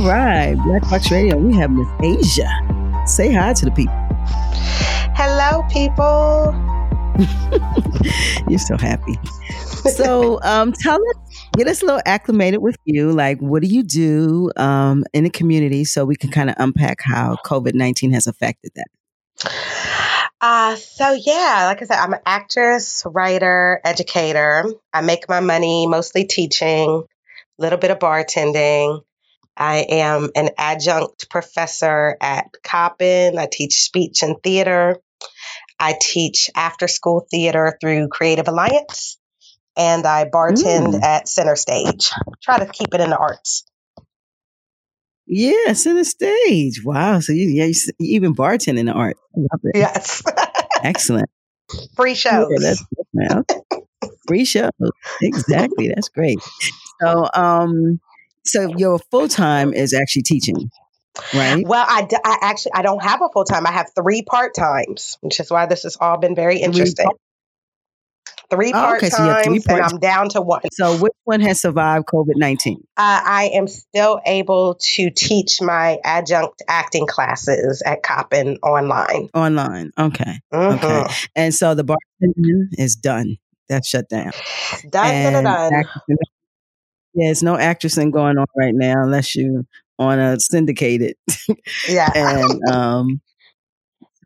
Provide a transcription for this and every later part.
All right, Black Box Radio. We have Miss Asia. Say hi to the people. Hello, people. You're so happy. So, um, tell us, get us a little acclimated with you. Like, what do you do um, in the community so we can kind of unpack how COVID 19 has affected that? Uh, so yeah, like I said, I'm an actress, writer, educator. I make my money mostly teaching, a little bit of bartending. I am an adjunct professor at Coppin. I teach speech and theater. I teach after school theater through Creative Alliance, and I bartend Mm. at Center Stage. Try to keep it in the arts. Yeah, center stage. Wow. So you, yeah, you, even bartend in the art. I love it. Yes, Excellent. free shows. Yeah, that's. Free show. Exactly. That's great. So, um, so your full time is actually teaching, right? Well, I, d- I actually I don't have a full time. I have three part times, which is why this has all been very interesting. Three part okay, so have three times, and I'm down to one. So, which one has survived COVID nineteen? Uh, I am still able to teach my adjunct acting classes at Coppin online. Online. Okay. Mhm. Okay. And so the bartending is done. That's shut down. Done, done, And done. Yeah, there's no actressing going on right now unless you on a syndicated. Yeah. and um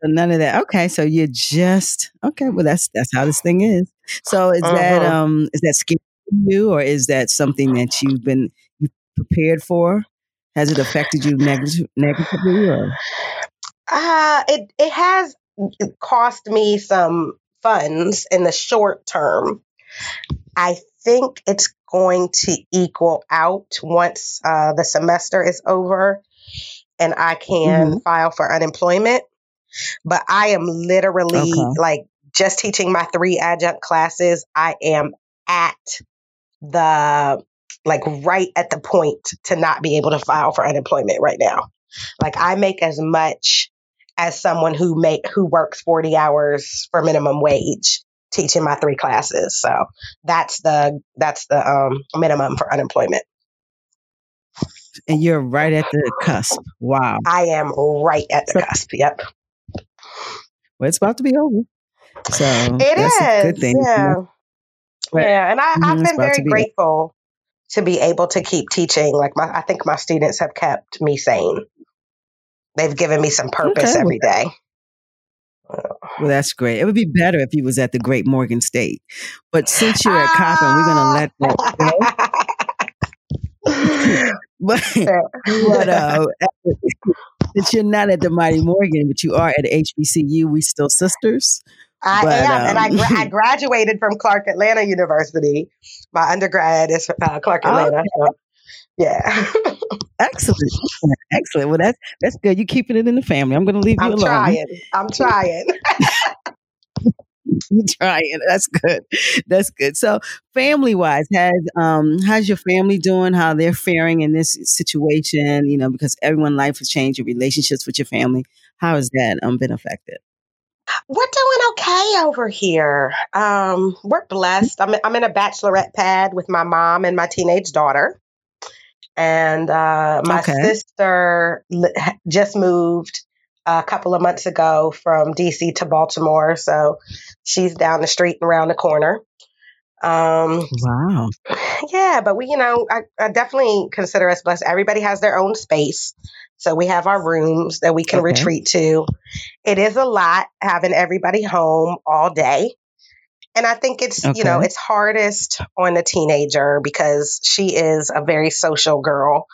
so none of that. Okay, so you're just okay. Well, that's that's how this thing is. So is that Mhm. um is that scary for you, or is that something that you've been prepared for? Has it affected you neg- negatively? Or? Uh, it it has cost me some funds in the short term. I think it's going to equal out once uh, the semester is over and I can file for unemployment. But I am literally Okay. like just teaching my three adjunct classes. I am at the like right at the point to not be able to file for unemployment right now. Like I make as much as someone who make who works 40 hours for minimum wage teaching my three classes. So that's the that's the um minimum for unemployment. And you're right at the cusp. Wow. I am right at the So- cusp. Yep. Well, it's about to be over. So It a good thing. Yeah. Right. Yeah. And I, I've it's been to very be- grateful to be able to keep teaching. Like my I think my students have kept me sane. They've given me some purpose Okay, every day. Well, that's great. It would be better if he was at the Great Morgan State. But since you're at Coppin, we're going to let that go. But, but uh, since you're not at the Mighty Morgan, but you are at HBCU, we still sisters. I But, am, and I, um, gra- I graduated from Clark Atlanta University. My undergrad is uh, Clark Oh, Atlanta. so, yeah, Excellent, excellent. Well, that's that's good. You're keeping it in the family. I'm going to leave you alone. I'm alone. trying. I'm trying. You're trying? That's good. That's good. So, family wise, has um, how's your family doing? How they're faring in this situation? You know, because everyone life has changed. Your relationships with your family. How has that um been affected? We're doing okay over here. Um, we're blessed. I'm I'm in a bachelorette pad with my mom and my teenage daughter, and uh, my Okay. sister just moved a couple of months ago from DC to Baltimore, so she's down the street and around the corner. Um, Wow. yeah, but we, you know, I, I definitely consider us blessed. Everybody has their own space. So we have our rooms that we can Okay. retreat to. It is a lot having everybody home all day. And I think it's, you know, it's hardest on the teenager because she is a very social girl.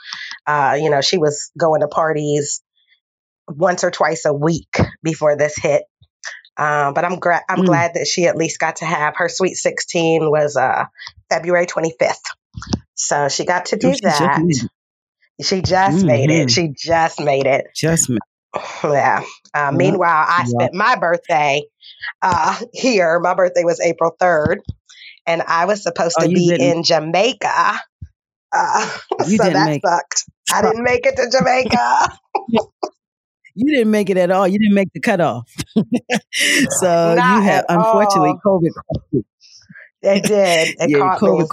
Uh, you know, she was going to parties once or twice a week before this hit. Uh, but I'm gra- I'm Mm. glad that she at least got to have her sweet 16 was uh, February 25th. So she got to do Oh, she just that. made. She just made Mhm. it. She just made it. Just ma- Yeah. Uh, meanwhile, I Yeah. spent my birthday uh, here. My birthday was April 3rd, and I was supposed Oh, to be didn't- in Jamaica. Uh, You so didn't that make- sucked. I didn't make it to Jamaica. you didn't make it at all. You didn't make the cutoff. so Not you have unfortunately all. COVID. It did. It Yeah, caught me. COVID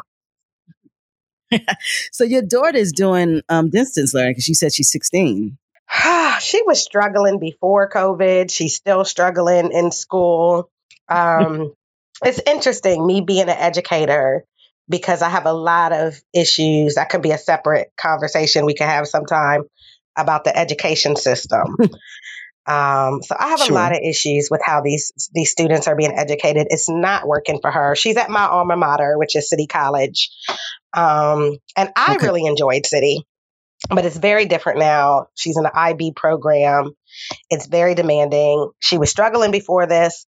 so your daughter is doing um, distance learning because she said she's 16. she was struggling before COVID. She's still struggling in school. Um, it's interesting, me being an educator, because I have a lot of issues. That could be a separate conversation we can have sometime about the education system. Um, so I have sure. a lot of issues with how these these students are being educated. It's not working for her. She's at my alma mater, which is City College, um, and I okay. really enjoyed City, but it's very different now. She's in the IB program. It's very demanding. She was struggling before this.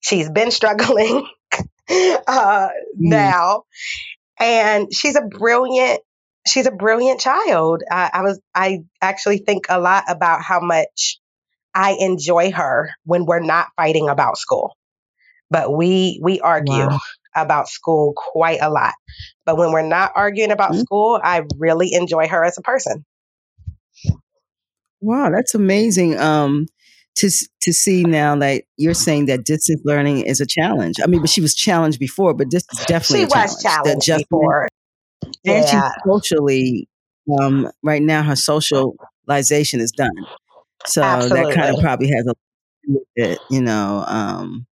She's been struggling uh, mm. now, and she's a brilliant she's a brilliant child. I, I was I actually think a lot about how much I enjoy her when we're not fighting about school. But we we argue wow. About school quite a lot. But when we're not arguing about mm-hmm. school, I really enjoy her as a person. Wow, that's amazing. Um to to see now that you're saying that distance learning is a challenge. I mean, but she was challenged before, but this is definitely she was challenged just before. And yeah. she's socially um, right now her socialization is done. So Absolutely. that kind of probably has a bit, you know, um,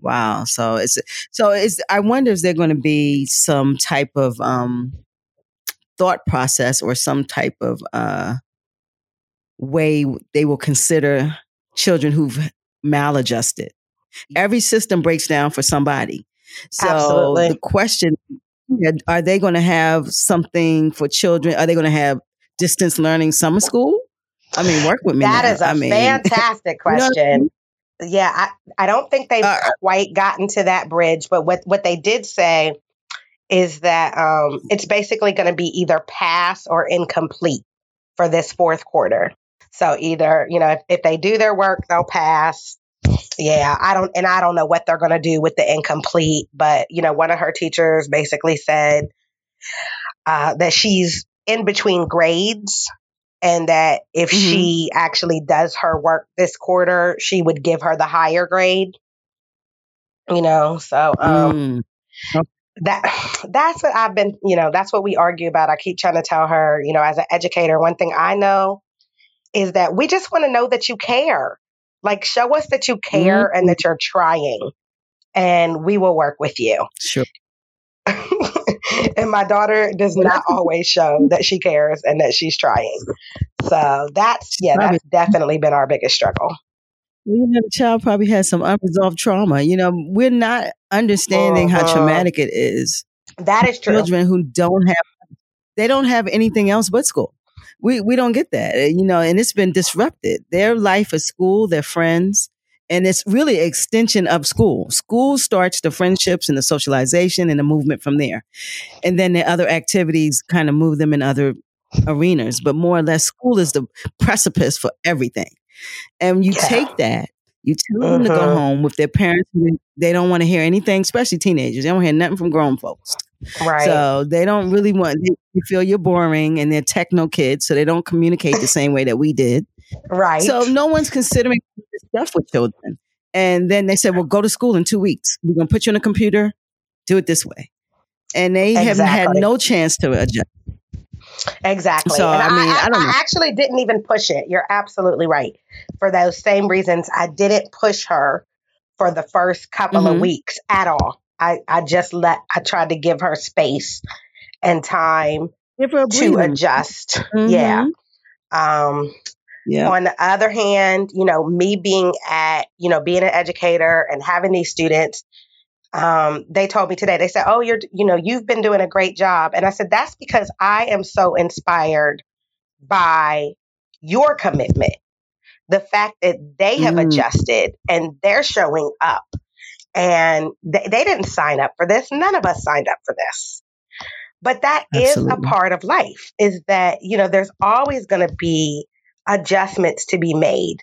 wow. So it's so it's I wonder if there going to be some type of um thought process or some type of uh way they will consider children who've maladjusted. Every system breaks down for somebody. So Absolutely. the question are they going to have something for children? Are they going to have distance learning summer school? I mean, work with me. That now. is a I mean, fantastic question. you know I mean? Yeah, I, I don't think they've uh, quite gotten to that bridge, but what, what they did say is that um, it's basically going to be either pass or incomplete for this fourth quarter. So either, you know, if, if they do their work, they'll pass. Yeah, I don't, and I don't know what they're going to do with the incomplete, but, you know, one of her teachers basically said uh, that she's in between grades and that if mm-hmm. she actually does her work this quarter, she would give her the higher grade. You know, so um, mm. that that's what I've been, you know, that's what we argue about. I keep trying to tell her, you know, as an educator, one thing I know is that we just want to know that you care. Like show us that you care mm-hmm. and that you're trying and we will work with you. Sure. and my daughter does not always show that she cares and that she's trying. So that's yeah, that's definitely been our biggest struggle. Know, the child probably has some unresolved trauma. You know, we're not understanding uh-huh. how traumatic it is. That is true. Children who don't have they don't have anything else but school. We we don't get that. You know, and it's been disrupted. Their life is school, their friends, and it's really extension of school. School starts the friendships and the socialization and the movement from there. And then the other activities kind of move them in other arenas. But more or less, school is the precipice for everything. And you yeah. take that, you tell them to go uh-huh. home with their parents. They don't want to hear anything, especially teenagers. They don't hear nothing from grown folks. Right. So they don't really want, you feel you're boring and they're techno kids. So they don't communicate the same way that we did. Right. So no one's considering this stuff with children. And then they said, well, go to school in two weeks. We're going to put you on a computer, do it this way. And they exactly. have had no chance to adjust. Exactly. So, and I mean, I, I, I, I, actually didn't even push it. You're absolutely right. For those same reasons, I didn't push her for the first couple mm-hmm. of weeks at all. I, I just let, I tried to give her space and time to adjust. Mm-hmm. Yeah. Um, yeah. On the other hand, you know, me being at, you know, being an educator and having these students, um, they told me today, they said, Oh, you're, you know, you've been doing a great job. And I said, That's because I am so inspired by your commitment. The fact that they have mm. adjusted and they're showing up and they, they didn't sign up for this. None of us signed up for this. But that Absolutely. is a part of life is that, you know, there's always going to be adjustments to be made.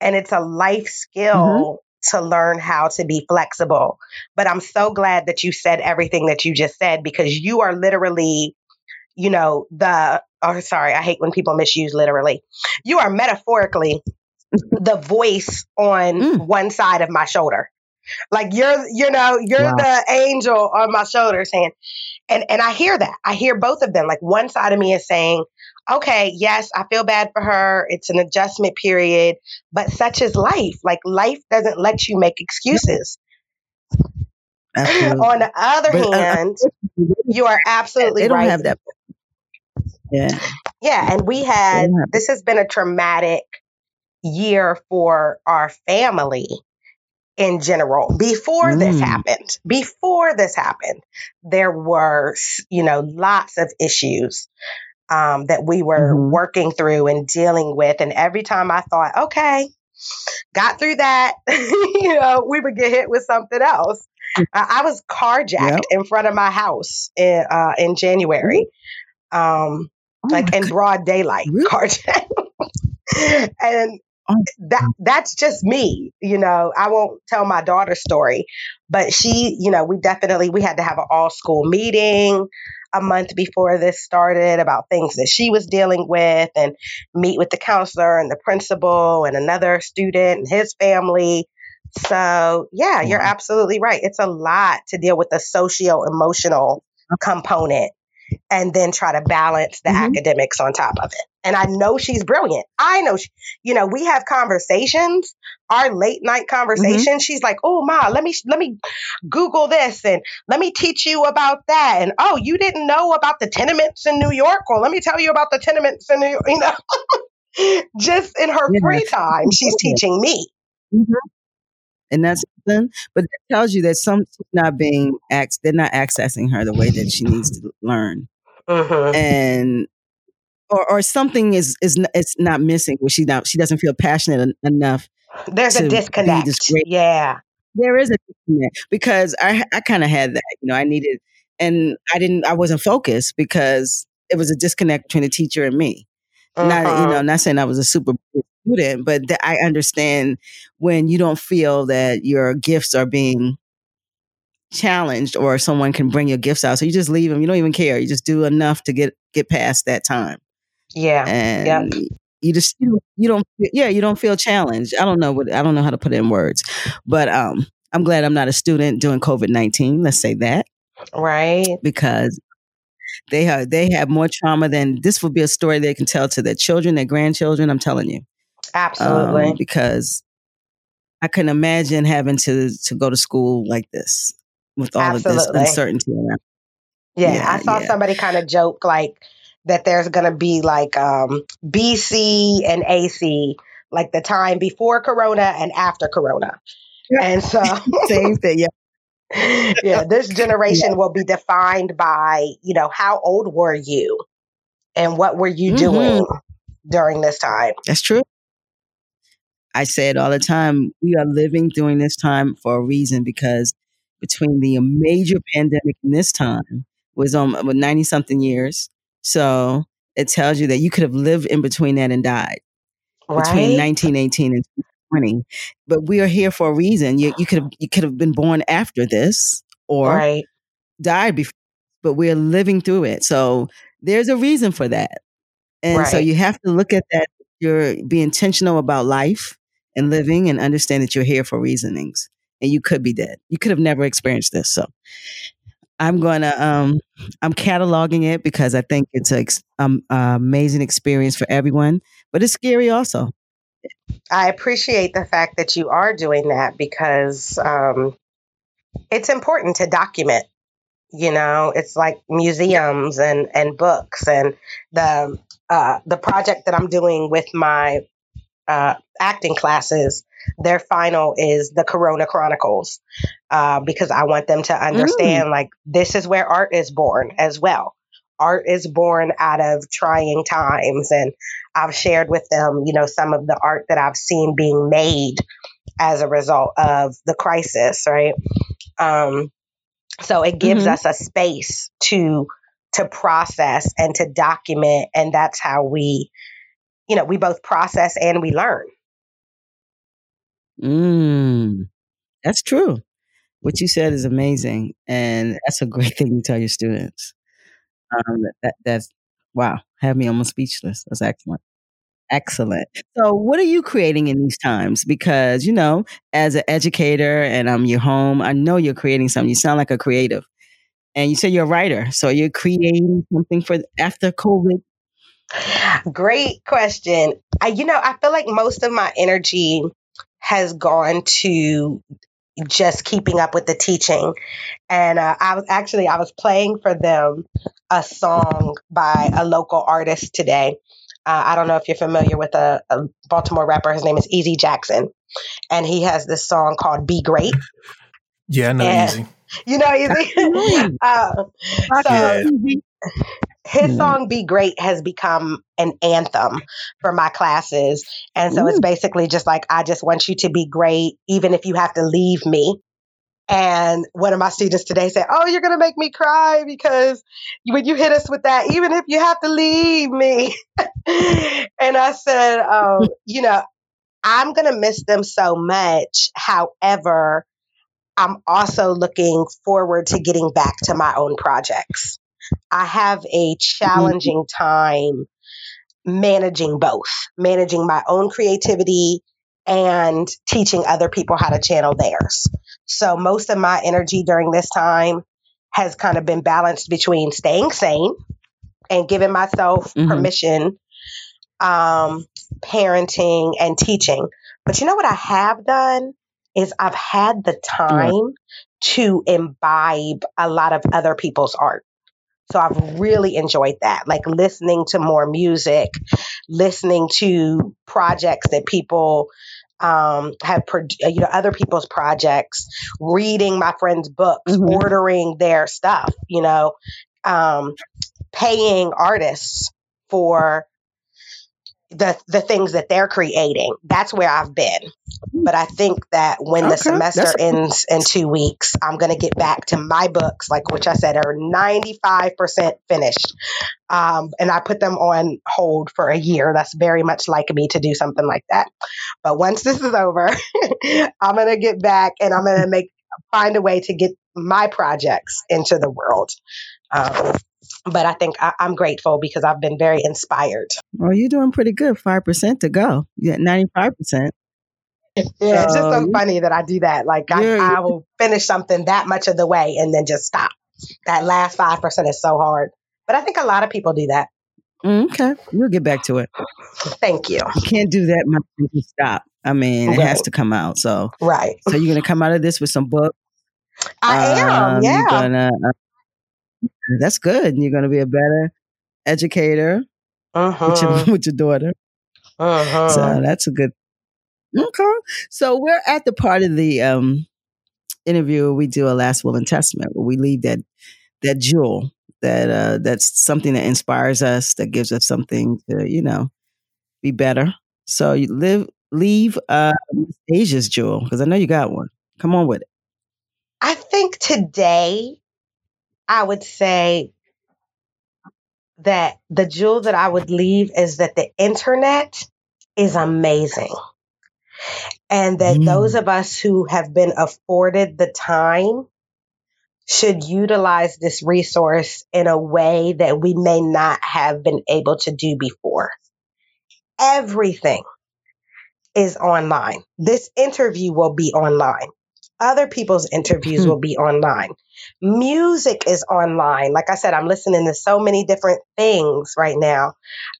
And it's a life skill mm-hmm. to learn how to be flexible. But I'm so glad that you said everything that you just said because you are literally, you know, the, oh, sorry, I hate when people misuse literally. You are metaphorically the voice on mm. one side of my shoulder. Like you're, you know, you're wow. the angel on my shoulder saying, and and I hear that. I hear both of them. Like one side of me is saying, okay, yes, I feel bad for her. It's an adjustment period, but such is life. Like life doesn't let you make excuses. On the other but, uh, hand, uh, you are absolutely they don't right. Have that. Yeah. Yeah, and we had this has been a traumatic year for our family in general. Before mm. this happened, before this happened, there were, you know, lots of issues um, that we were mm-hmm. working through and dealing with. And every time I thought, okay, got through that, you know, we would get hit with something else. Mm. I was carjacked yep. in front of my house in, uh, in January, um, oh like in broad daylight, really? carjacked. and Oh, that that's just me you know i won't tell my daughter's story but she you know we definitely we had to have an all school meeting a month before this started about things that she was dealing with and meet with the counselor and the principal and another student and his family. So yeah you're mm-hmm. absolutely right. It's a lot to deal with the socio emotional component and then try to balance the mm-hmm. academics on top of it. And I know she's brilliant. I know, she, you know, we have conversations, our late night conversations. Mm-hmm. She's like, "Oh, ma, let me let me Google this and let me teach you about that." And oh, you didn't know about the tenements in New York? Well, let me tell you about the tenements in New York. You know, just in her yeah. free time, she's teaching me. Mm-hmm and that's something. But that tells you that some not being ax they're not accessing her the way that she needs to learn, uh-huh. and or or something is is it's not missing where she not she doesn't feel passionate en- enough. There's a disconnect. yeah, there is a disconnect because I I kind of had that. You know, I needed, and I didn't. I wasn't focused because it was a disconnect between the teacher and me. Uh-huh. Not you uh-huh. know, not saying I was a super student, but th- I understand when you don't feel that your gifts are being challenged or someone can bring your gifts out. So you just leave them. You don't even care. You just do enough to get get past that time. Yeah. And yep. you just you, you don't yeah, you don't feel challenged. I don't know what I don't know how to put it in words. But um I'm glad I'm not a student doing COVID-19. Let's say that. Right. Because they have they have more trauma than this will be a story they can tell to their children, their grandchildren. I'm telling you. Absolutely. Um, because I can imagine having to to go to school like this with all Absolutely. of this uncertainty around. Yeah, yeah I saw yeah. somebody kind of joke like that there's going to be like um, BC and AC, like the time before Corona and after Corona. And so, same thing. Yeah. yeah, this generation will be defined by, you know, how old were you and what were you mm-hmm. doing during this time? That's true. I say it all the time. We are living during this time for a reason because between the major pandemic and this time was on um, 90 something years. So it tells you that you could have lived in between that and died right? between 1918 and 20. But we are here for a reason. You, you could have you could have been born after this or right. died before, but we're living through it. So there's a reason for that. And right. so you have to look at that. You're be intentional about life and living and understand that you're here for reasonings and you could be dead. You could have never experienced this. So I'm going to, um, I'm cataloging it because I think it's an um, uh, amazing experience for everyone, but it's scary also. I appreciate the fact that you are doing that because um, it's important to document. You know, it's like museums and, and books and the uh, the project that I'm doing with my uh, acting classes, their final is the Corona Chronicles, uh, because I want them to understand mm. like this is where art is born as well. Art is born out of trying times, and I've shared with them, you know, some of the art that I've seen being made as a result of the crisis, right? Um, so it gives mm-hmm. us a space to to process and to document, and that's how we you know, we both process and we learn. Mm, that's true. What you said is amazing. And that's a great thing to tell your students. Um, that, that's, wow, have me almost speechless. That's excellent. Excellent. So, what are you creating in these times? Because, you know, as an educator and I'm your home, I know you're creating something. You sound like a creative. And you said you're a writer, so you're creating something for after COVID. Great question. I, you know, I feel like most of my energy has gone to just keeping up with the teaching. And uh, I was actually I was playing for them a song by a local artist today. Uh, I don't know if you're familiar with a, a Baltimore rapper. His name is Easy Jackson, and he has this song called "Be Great." Yeah, I know and, Easy. You know Easy. uh, so yeah. His song "Be Great" has become an anthem for my classes, and so Ooh. it's mm. basically just like I just want you to be great, even if you have to leave me. And one of my students today said, Oh, you're going to make me cry because when you hit us with that, even if you have to leave me. and I said, Oh, you know, I'm going to miss them so much. However, I'm also looking forward to getting back to my own projects. I have a challenging time managing both, managing my own creativity and teaching other people how to channel theirs. So most of my energy during this time has kind of been balanced between staying sane and giving myself mm-hmm. permission, um, parenting and teaching. But you know what I have done is I've had the time to imbibe a lot of other people's art. So I've really enjoyed that, like listening to more music, listening to projects that people um, have, pro- you know, other people's projects, reading my friends' books, mm-hmm. ordering their stuff, you know, um, paying artists for the the things that they're creating. That's where I've been. But I think that when okay. the semester ends in two weeks, I'm going to get back to my books, like which I said are 95% finished. Um, and I put them on hold for a year. That's very much like me to do something like that. But once this is over, I'm going to get back and I'm going to make find a way to get my projects into the world. Um, but I think I, am grateful because I've been very inspired. Well, you're doing pretty good. Five percent to go. Yeah, ninety five percent. Yeah, it's just so funny that I do that. Like I, I will finish something that much of the way and then just stop. That last five percent is so hard, but I think a lot of people do that. Okay, we'll get back to it. Thank you. You can't do that much to stop. I mean, right. it has to come out. So right. So you're gonna come out of this with some books. I am. Um, yeah. Gonna, uh, that's good. You're going to be a better educator uh-huh. with, your, uh-huh. with your daughter. Uh-huh. So that's a good. Okay. So we're at the part of the um, interview where we do a last will and testament, where we leave that that jewel that uh, that's something that inspires us, that gives us something to you know be better. So you live leave uh, Asia's jewel because I know you got one. Come on with it. I think today I would say that the jewel that I would leave is that the internet is amazing. And that mm. those of us who have been afforded the time should utilize this resource in a way that we may not have been able to do before. Everything is online. This interview will be online. Other people's interviews will be online. Music is online. Like I said, I'm listening to so many different things right now.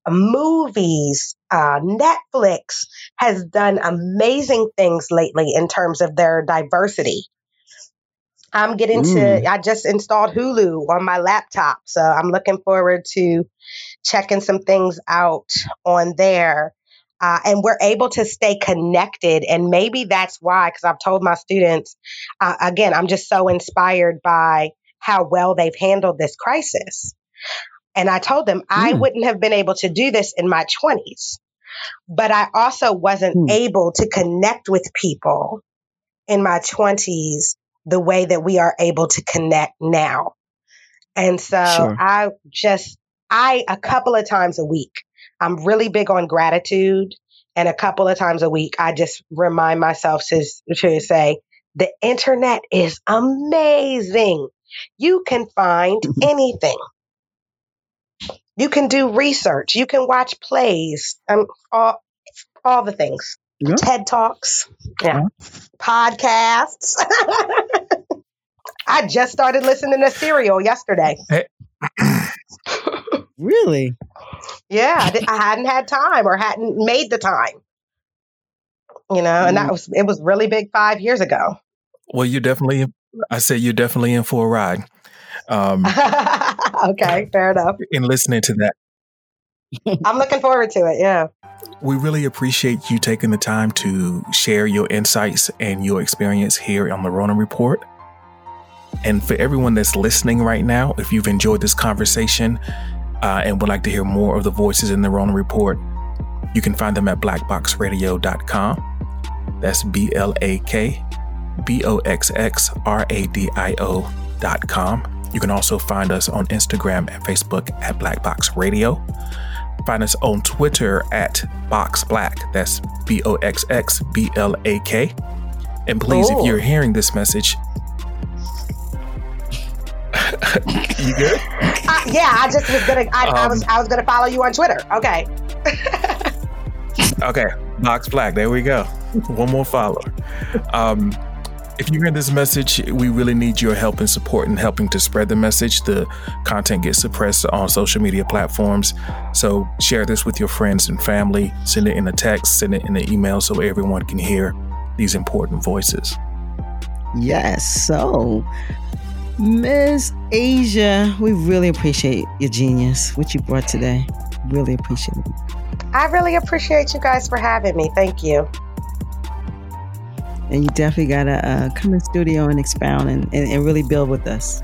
Movies, uh, Netflix has done amazing things lately in terms of their diversity. I'm getting mm. to, I just installed Hulu on my laptop. So I'm looking forward to checking some things out on there. Uh, and we're able to stay connected. And maybe that's why, because I've told my students, uh, again, I'm just so inspired by how well they've handled this crisis. And I told them mm. I wouldn't have been able to do this in my 20s, but I also wasn't mm. able to connect with people in my 20s the way that we are able to connect now. And so sure. I just, I, a couple of times a week, I'm really big on gratitude. And a couple of times a week, I just remind myself to, to say, the internet is amazing. You can find mm-hmm. anything. You can do research. You can watch plays. Um, all, all the things. Yeah. TED Talks. Yeah. Podcasts. I just started listening to Serial yesterday. Hey. really? Yeah, I, I, hadn't had time or hadn't made the time. You know, and that mm. was it was really big five years ago. Well, you definitely. I said you're definitely in for a ride. Um, okay, fair enough. In listening to that, I'm looking forward to it. Yeah. We really appreciate you taking the time to share your insights and your experience here on the Ronan Report. And for everyone that's listening right now, if you've enjoyed this conversation uh, and would like to hear more of the voices in the Ronan Report, you can find them at blackboxradio.com. That's B L A K B O X X R A D I O.com. You can also find us on Instagram and Facebook at Black Box Radio. Find us on Twitter at Box Black. That's B O X X B L A K. And please, oh. if you're hearing this message, you good? Uh, yeah, I just was gonna. I, um, I, was. Um, I was gonna follow you on Twitter. Okay. okay, Box Black. There we go. One more follower. Um, if you hear this message, we really need your help and support in helping to spread the message. The content gets suppressed on social media platforms. So share this with your friends and family. Send it in a text, send it in an email so everyone can hear these important voices. Yes. So, Miss Asia, we really appreciate your genius, what you brought today. Really appreciate it. I really appreciate you guys for having me. Thank you and you definitely got to uh, come in studio and expound and, and, and, really build with us.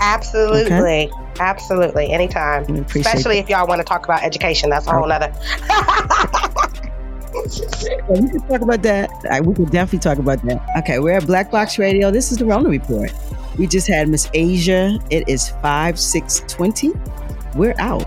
Absolutely. Okay? Absolutely. Anytime. Especially if y'all want to talk about education. That's a whole other. we can talk about that. We can definitely talk about that. Okay, we're at Black Box Radio. This is the Ronan Report. We just had Miss Asia. It is 5 6 20. We're out.